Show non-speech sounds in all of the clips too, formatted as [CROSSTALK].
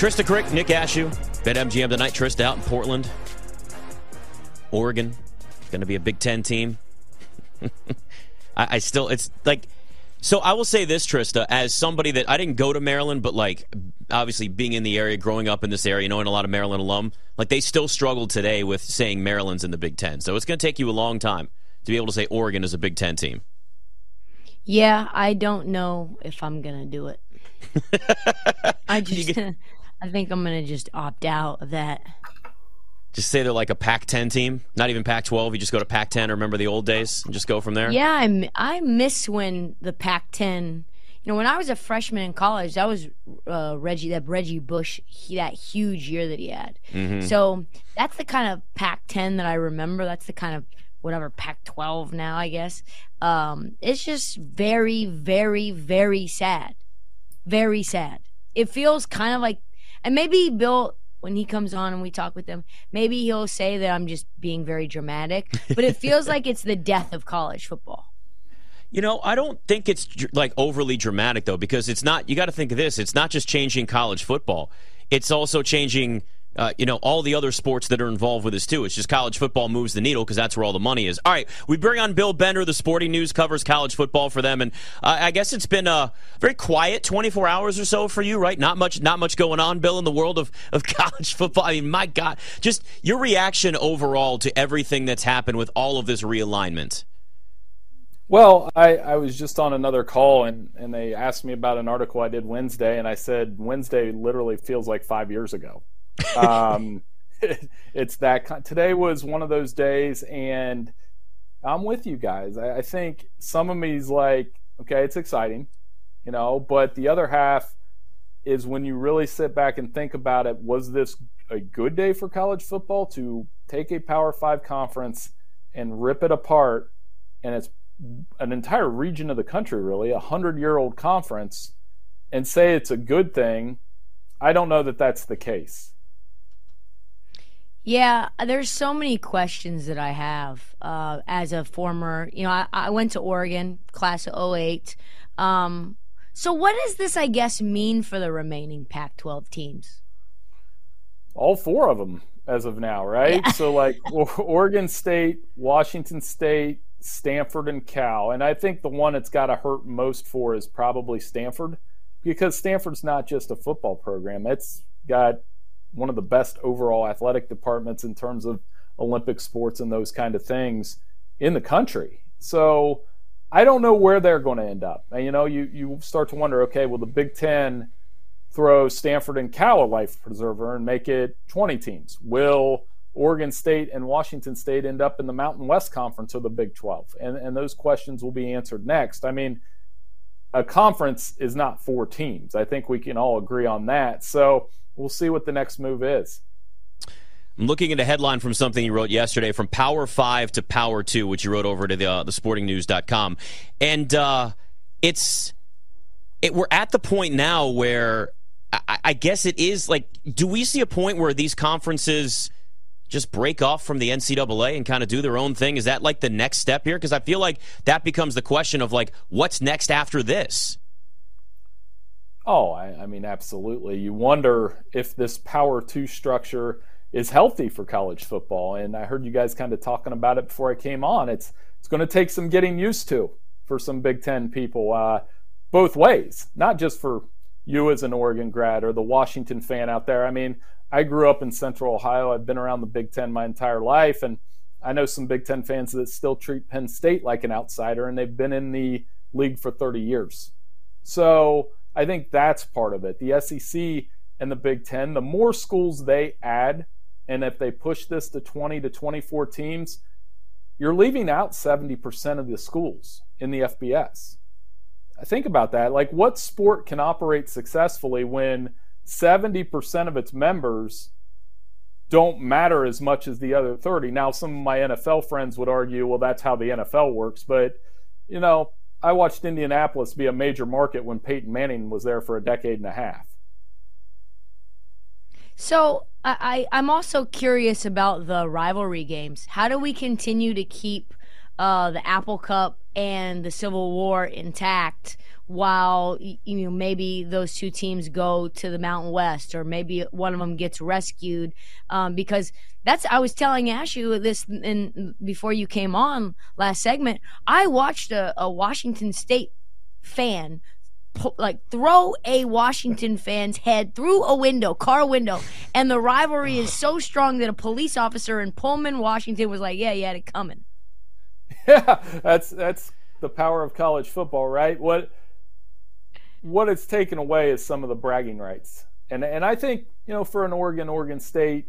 Trysta Krick, Nick Ashooh, BetMGM tonight. Trysta out in Portland, Oregon. Going to be a Big Ten team. [LAUGHS] I, I still, it's like, so I will say this, Trysta, as somebody that I didn't go to Maryland, but like obviously being in the area, growing up in this area, knowing a lot of Maryland alum, like they still struggle today with saying Maryland's in the Big Ten. So it's going to take you a long time to be able to say Oregon is a Big Ten team. Yeah, I don't know if I'm going to do it. [LAUGHS] I just. I think I'm gonna just opt out of that. Just say they're like a Pac-10 team, not even Pac-12. You just go to Pac-10. Remember the old days and just go from there. Yeah, I, I miss when the Pac-10. You know, when I was a freshman in college, that was uh, Reggie that Reggie Bush he, that huge year that he had. Mm-hmm. So that's the kind of Pac-10 that I remember. That's the kind of whatever Pac-12 now, I guess. Um, it's just very, very, very sad. Very sad. It feels kind of like and maybe Bill, when he comes on and we talk with him, maybe he'll say that I'm just being very dramatic, but it feels like it's the death of college football. You know, I don't think it's like overly dramatic though, because it's not. You got to think of this. It's not just changing college football. It's also changing uh, you know, all the other sports that are involved with this too. It's just college football moves the needle because that's where all the money is. All right, we bring on Bill Bender. The Sporting News covers college football for them, and uh, I guess it's been a very quiet 24 hours or so for you, right? Not much, not much going on, Bill, in the world of of [LAUGHS] college football. I mean, my God, just your reaction overall to everything that's happened with all of this realignment. Well, I, I was just on another call and, and they asked me about an article I did Wednesday, and I said Wednesday literally feels like five years ago. Um, [LAUGHS] it's that today was one of those days, and I'm with you guys. I, I think some of me's like, okay, it's exciting, you know, but the other half is when you really sit back and think about it. Was this a good day for college football to take a Power Five conference and rip it apart? And it's an entire region of the country, really, a hundred year old conference, and say it's a good thing. I don't know that that's the case. Yeah, there's so many questions that I have uh, as a former. You know, I, I, went to Oregon, class of 08. Um, so, what does this, I guess, mean for the remaining Pac 12 teams? All four of them as of now, right? Yeah. so, like [LAUGHS] Oregon State, Washington State, Stanford, and Cal. And I think the one that's got to hurt most for is probably Stanford because Stanford's not just a football program, it's got one of the best overall athletic departments in terms of Olympic sports and those kind of things in the country. So I don't know where they're going to end up. And, you know, you, you start to wonder, okay, will the Big Ten throw Stanford and Cal a life preserver and make it 20 teams? Will Oregon State and Washington State end up in the Mountain West Conference or the Big 12? And, and those questions will be answered next. I mean, a conference is not four teams. I think we can all agree on that. So we'll see what the next move is. I'm looking at a headline from something you wrote yesterday from Power 5 to Power 2, which you wrote over to the, uh, thesportingnews.com. And uh, it's it, we're at the point now where I, I guess it is like, do we see a point where these conferences just break off from the NCAA and kind of do their own thing? Is that like the next step here? Because I feel like that becomes the question of like, what's next after this? Oh, I, I mean, absolutely. You wonder if this Power Two structure is healthy for college football. And I heard you guys kind of talking about it before I came on. It's it's going to take some getting used to for some Big Ten people, uh, both ways, not just for you as an Oregon grad or the Washington fan out there. I mean, I grew up in Central Ohio. I've been around the Big Ten my entire life, and I know some Big Ten fans that still treat Penn State like an outsider, and they've been in the league for 30 years. So I think that's part of it. The SEC and the Big Ten, the more schools they add, and if they push this to 20 to 24 teams, you're leaving out 70% of the schools in the FBS. Think about that. Like, what sport can operate successfully when 70% of its members don't matter as much as the other 30? Now, some of my NFL friends would argue, well, that's how the NFL works. But, you know, I watched Indianapolis be a major market when Peyton Manning was there for a decade and a half. So I, I'm also curious about the rivalry games. How do we continue to keep uh, the Apple Cup and the Civil War intact while you know maybe those two teams go to the Mountain West or maybe one of them gets rescued um, because that's I was telling Ashooh this in before you came on last segment I watched a, a Washington State fan like throw a Washington fan's head through a window, car window, and the rivalry is so strong that a police officer in Pullman, Washington, was like, "Yeah, you had it coming." [LAUGHS] Yeah, that's that's the power of college football, right? What what it's taken away is some of the bragging rights. And and I think, you know, for an Oregon, Oregon State,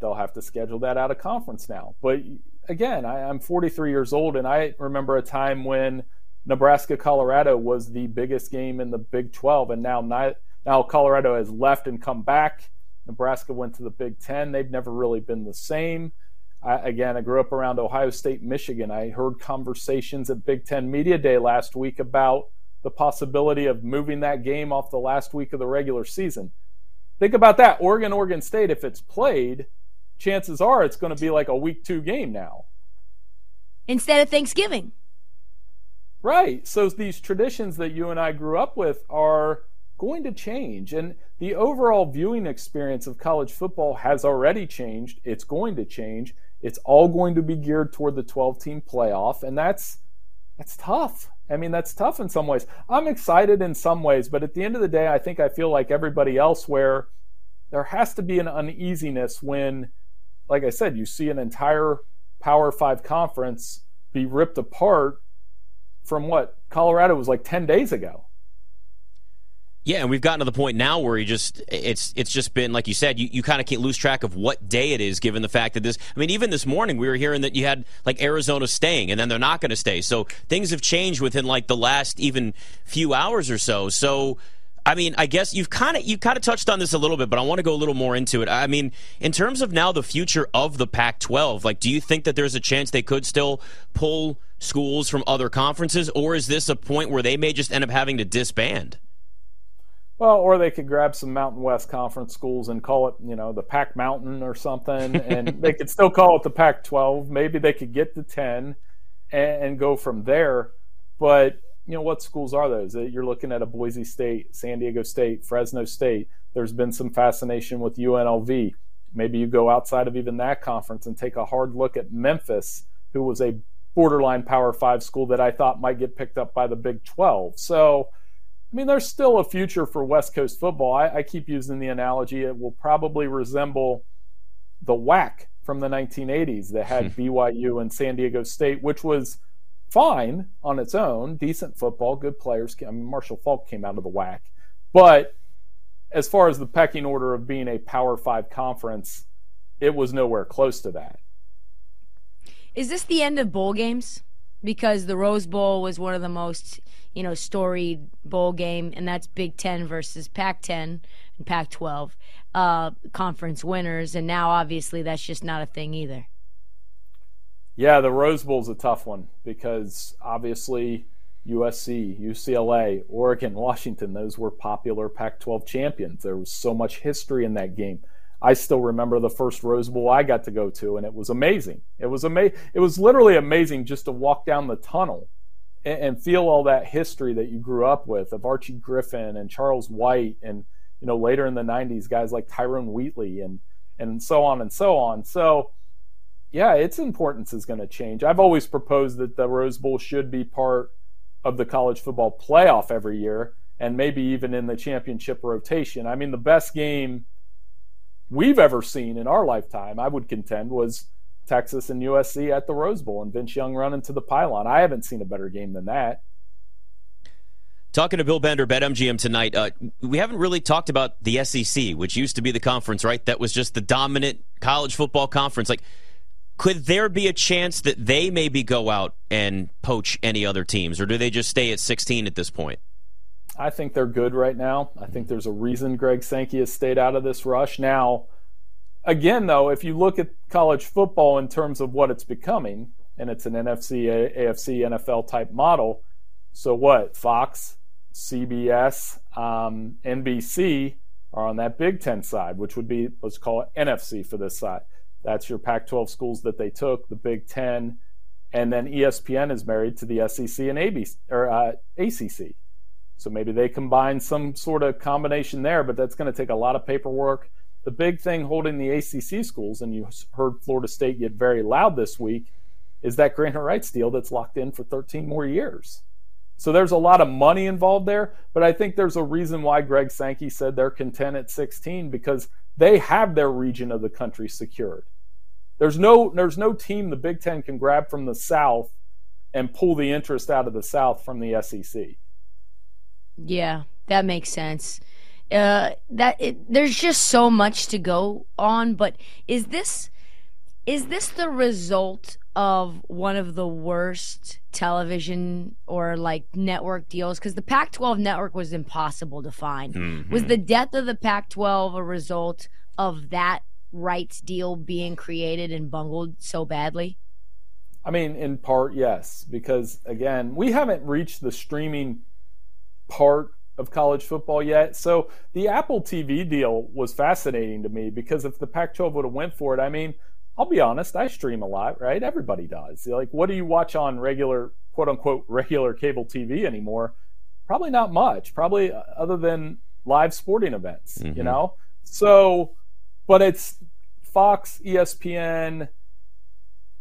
they'll have to schedule that out of conference now. But again, I, I'm 43 years old and I remember a time when Nebraska Colorado was the biggest game in the Big 12 and now now Colorado has left and come back. Nebraska went to the Big 10. They've never really been the same. I, again, I grew up around Ohio State, Michigan. I heard conversations at Big Ten Media Day last week about the possibility of moving that game off the last week of the regular season. Think about that. Oregon, Oregon State, if it's played, chances are it's going to be like a week two game now. Instead of Thanksgiving. Right. So these traditions that you and I grew up with are going to change. And the overall viewing experience of college football has already changed. It's going to change. It's all going to be geared toward the 12 team playoff. And that's that's tough. I mean, that's tough in some ways. I'm excited in some ways, but at the end of the day, I think I feel like everybody else where there has to be an uneasiness when, like I said, you see an entire Power Five conference be ripped apart from what Colorado was like 10 days ago. Yeah, and we've gotten to the point now where you just it's it's just been like you said, you, you kind of can't lose track of what day it is given the fact that this I mean, even this morning we were hearing that you had like Arizona staying and then they're not gonna stay. So things have changed within like the last even few hours or so. So I mean, I guess you've kind of you kind of touched on this a little bit, but I want to go a little more into it. I mean, in terms of now the future of the Pac-12, like, do you think that there's a chance they could still pull schools from other conferences, or is this a point where they may just end up having to disband? Well, or they could grab some Mountain West Conference schools and call it, you know, the Pac Mountain or something, [LAUGHS] and they could still call it the Pac 12. Maybe they could get to 10 and, and, go from there. But, you know, what schools are those? You're looking at a Boise State, San Diego State, Fresno State. There's been some fascination with UNLV. Maybe you go outside of even that conference and take a hard look at Memphis, who was a borderline Power Five school that I thought might get picked up by the Big 12. So, I mean, there's still a future for West Coast football. I, I keep using the analogy; it will probably resemble the WAC from the 1980s that had hmm. BYU and San Diego State, which was fine on its own, decent football, good players. I mean, Marshall Faulk came out of the WAC, but as far as the pecking order of being a Power Five conference, it was nowhere close to that. Is this the end of bowl games? Because the Rose Bowl was one of the most you know, storied bowl game, and that's Big Ten versus Pac 10 and Pac 12 uh, conference winners. And now, obviously, that's just not a thing either. Yeah, the Rose Bowl is a tough one because obviously USC, UCLA, Oregon, Washington, those were popular Pac 12 champions. There was so much history in that game. I still remember the first Rose Bowl I got to go to, and it was amazing. It was amazing. It was literally amazing just to walk down the tunnel and, and feel all that history that you grew up with of Archie Griffin and Charles White and you know later in the 90s guys like Tyrone Wheatley and and so on and so on. So yeah, its importance is going to change. I've always proposed that the Rose Bowl should be part of the college football playoff every year and maybe even in the championship rotation. I mean, the best game we've ever seen in our lifetime, I would contend, was Texas and USC at the Rose Bowl and Vince Young running to the pylon. I haven't seen a better game than that. Talking to Bill Bender, BetMGM tonight, uh, we haven't really talked about the SEC, which used to be the conference, right? That was just the dominant college football conference. Like, could there be a chance that they maybe go out and poach any other teams, or do they just stay at 16 at this point? I think they're good right now. I think there's a reason Greg Sankey has stayed out of this rush. Now, again, though, if you look at college football in terms of what it's becoming, and it's an NFC, AFC, NFL type model. So what? Fox, CBS, um, NBC are on that Big Ten side, which would be let's call it NFC for this side. That's your Pac-12 schools that they took. The Big Ten and then ESPN is married to the SEC and ABC or uh, ACC. So maybe they combine some sort of combination there, but that's going to take a lot of paperwork. The big thing holding the ACC schools, and you heard Florida State get very loud this week, is that grant rights deal that's locked in for 13 more years. So there's a lot of money involved there, but I think there's a reason why Greg Sankey said they're content at 16 because they have their region of the country secured. There's no there's no team the Big Ten can grab from the South and pull the interest out of the South from the SEC. Yeah, that makes sense. Uh, that it, there's just so much to go on, but is this is this the result of one of the worst television or like network deals? Because the Pac-12 network was impossible to find. Mm-hmm. Was the death of the Pac-12 a result of that rights deal being created and bungled so badly? I mean, in part, yes, because again, we haven't reached the streaming part of college football yet. So the Apple TV deal was fascinating to me because if the Pac-12 would have went for it, I mean, I'll be honest, I stream a lot, right? Everybody does. Like, what do you watch on regular, quote unquote, [LAUGHS] regular cable TV anymore? Probably not much. Probably uh, other than live sporting events, mm-hmm. you know. So, but it's Fox, ESPN,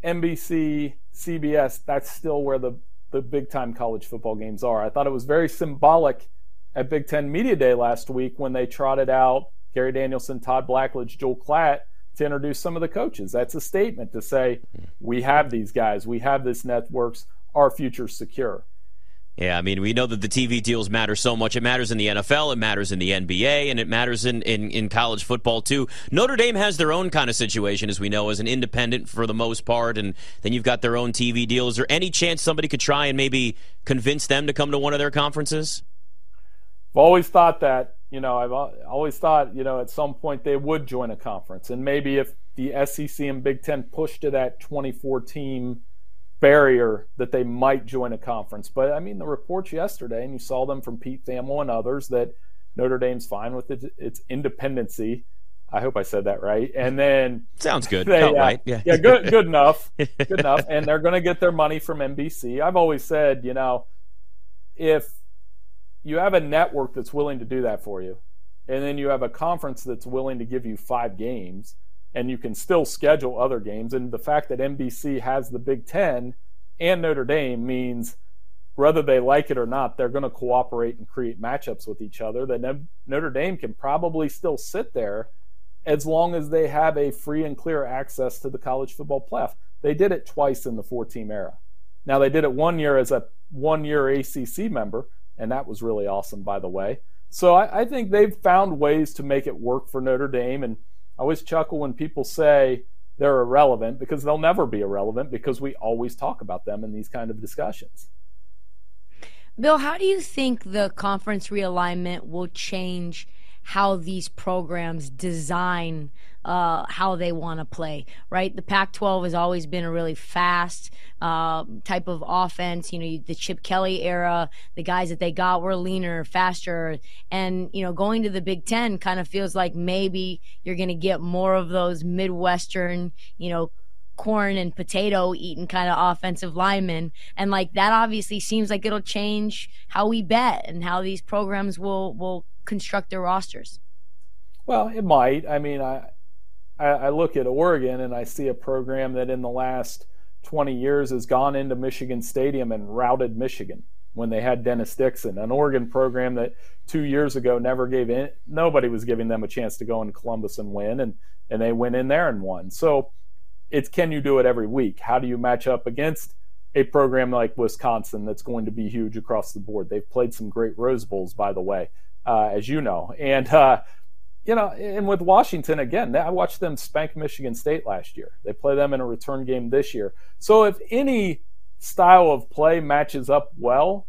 NBC, CBS. That's still where the the big time college football games are. I thought it was very symbolic at Big Ten Media Day last week when they trotted out Gary Danielson, Todd Blackledge, Joel Klatt to introduce some of the coaches. That's a statement to say, hmm. we have these guys, we have this networks, our future's secure. Yeah, I mean, we know that the TV deals matter so much. It matters in the NFL, it matters in the NBA, and it matters in, in, in college football, too. Notre Dame has their own kind of situation, as we know, as an independent for the most part, and then you've got their own TV deals. Is there any chance somebody could try and maybe convince them to come to one of their conferences? I've always thought that. You know, I've always thought, you know, at some point they would join a conference. And maybe if the SEC and Big Ten pushed to that 24 team barrier that they might join a conference. But I mean, the reports yesterday, and you saw them from Pete Thamel and others, that Notre Dame's fine with it, its independency. I hope I said that right. And then sounds good. They, uh, right. Yeah. yeah. Good. Good enough. [LAUGHS] Good enough. And they're going to get their money from NBC. I've always said, you know, if you have a network that's willing to do that for you, and then you have a conference that's willing to give you five games, and you can still schedule other games. And the fact that NBC has the Big Ten and Notre Dame means whether they like it or not, they're going to cooperate and create matchups with each other. That Notre Dame can probably still sit there as long as they have a free and clear access to the college football playoff. They did it twice in the four team era. Now, they did it one year as a one year ACC member, and that was really awesome, by the way. So I, I think they've found ways to make it work for Notre Dame. And I always chuckle when people say they're irrelevant because they'll never be irrelevant because we always talk about them in these kind of discussions. Bill, how do you think the conference realignment will change how these programs design uh, how they want to play, right? The Pac 12 has always been a really fast uh, type of offense. You know, the Chip Kelly era, the guys that they got were leaner, faster. And, you know, going to the Big Ten kind of feels like maybe you're going to get more of those Midwestern, you know, corn and potato eating kind of offensive linemen. And like that obviously seems like it'll change how we bet and how these programs will will construct their rosters. Well, it might. I mean, I I, look at Oregon and I see a program that in the last 20 years has gone into Michigan Stadium and routed Michigan when they had Dennis Dixon, an Oregon program that two years ago never gave in. Nobody was giving them a chance to go in Columbus and win, and and they went in there and won. So it's can you do it every week? How do you match up against a program like Wisconsin that's going to be huge across the board? They've played some great Rose Bowls, by the way, uh, as you know, and uh, you know, and with Washington again, I watched them spank Michigan State last year. They play them in a return game this year. So if any style of play matches up well,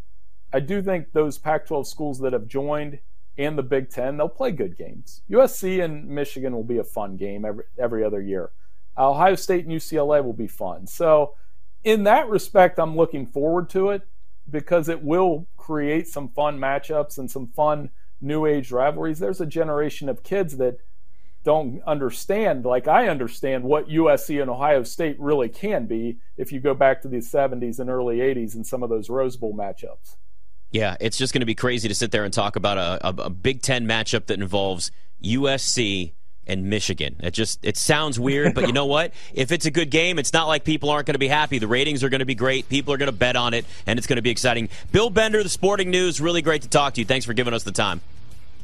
I do think those Pac-12 schools that have joined and the Big Ten, they'll play good games. USC and Michigan will be a fun game every every other year. Ohio State and UCLA will be fun. So in that respect, I'm looking forward to it because it will create some fun matchups and some fun new age rivalries. There's a generation of kids that don't understand, like I understand, what USC and Ohio State really can be if you go back to the 70s and early 80s and some of those Rose Bowl matchups. Yeah, it's just going to be crazy to sit there and talk about a, a, a Big Ten matchup that involves USC and Michigan. It just it sounds weird, but you know what? If it's a good game, it's not like people aren't going to be happy. The ratings are going to be great. People are going to bet on it, and it's going to be exciting. Bill Bender, the Sporting News, really great to talk to you. Thanks for giving us the time.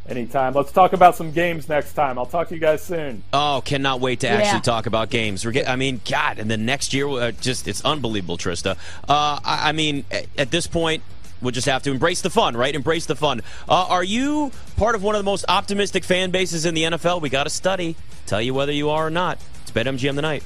Anytime. Let's talk about some games next time. I'll talk to you guys soon. Oh, cannot wait to yeah. actually talk about games. We're get, I mean, God, and the next year, uh, just it's unbelievable, Trysta. Uh, I, I, mean, at this point, we'll just have to embrace the fun, right? Embrace the fun. Uh, are you part of one of the most optimistic fan bases in the NFL? We got to study. Tell you whether you are or not. It's BetMGM tonight.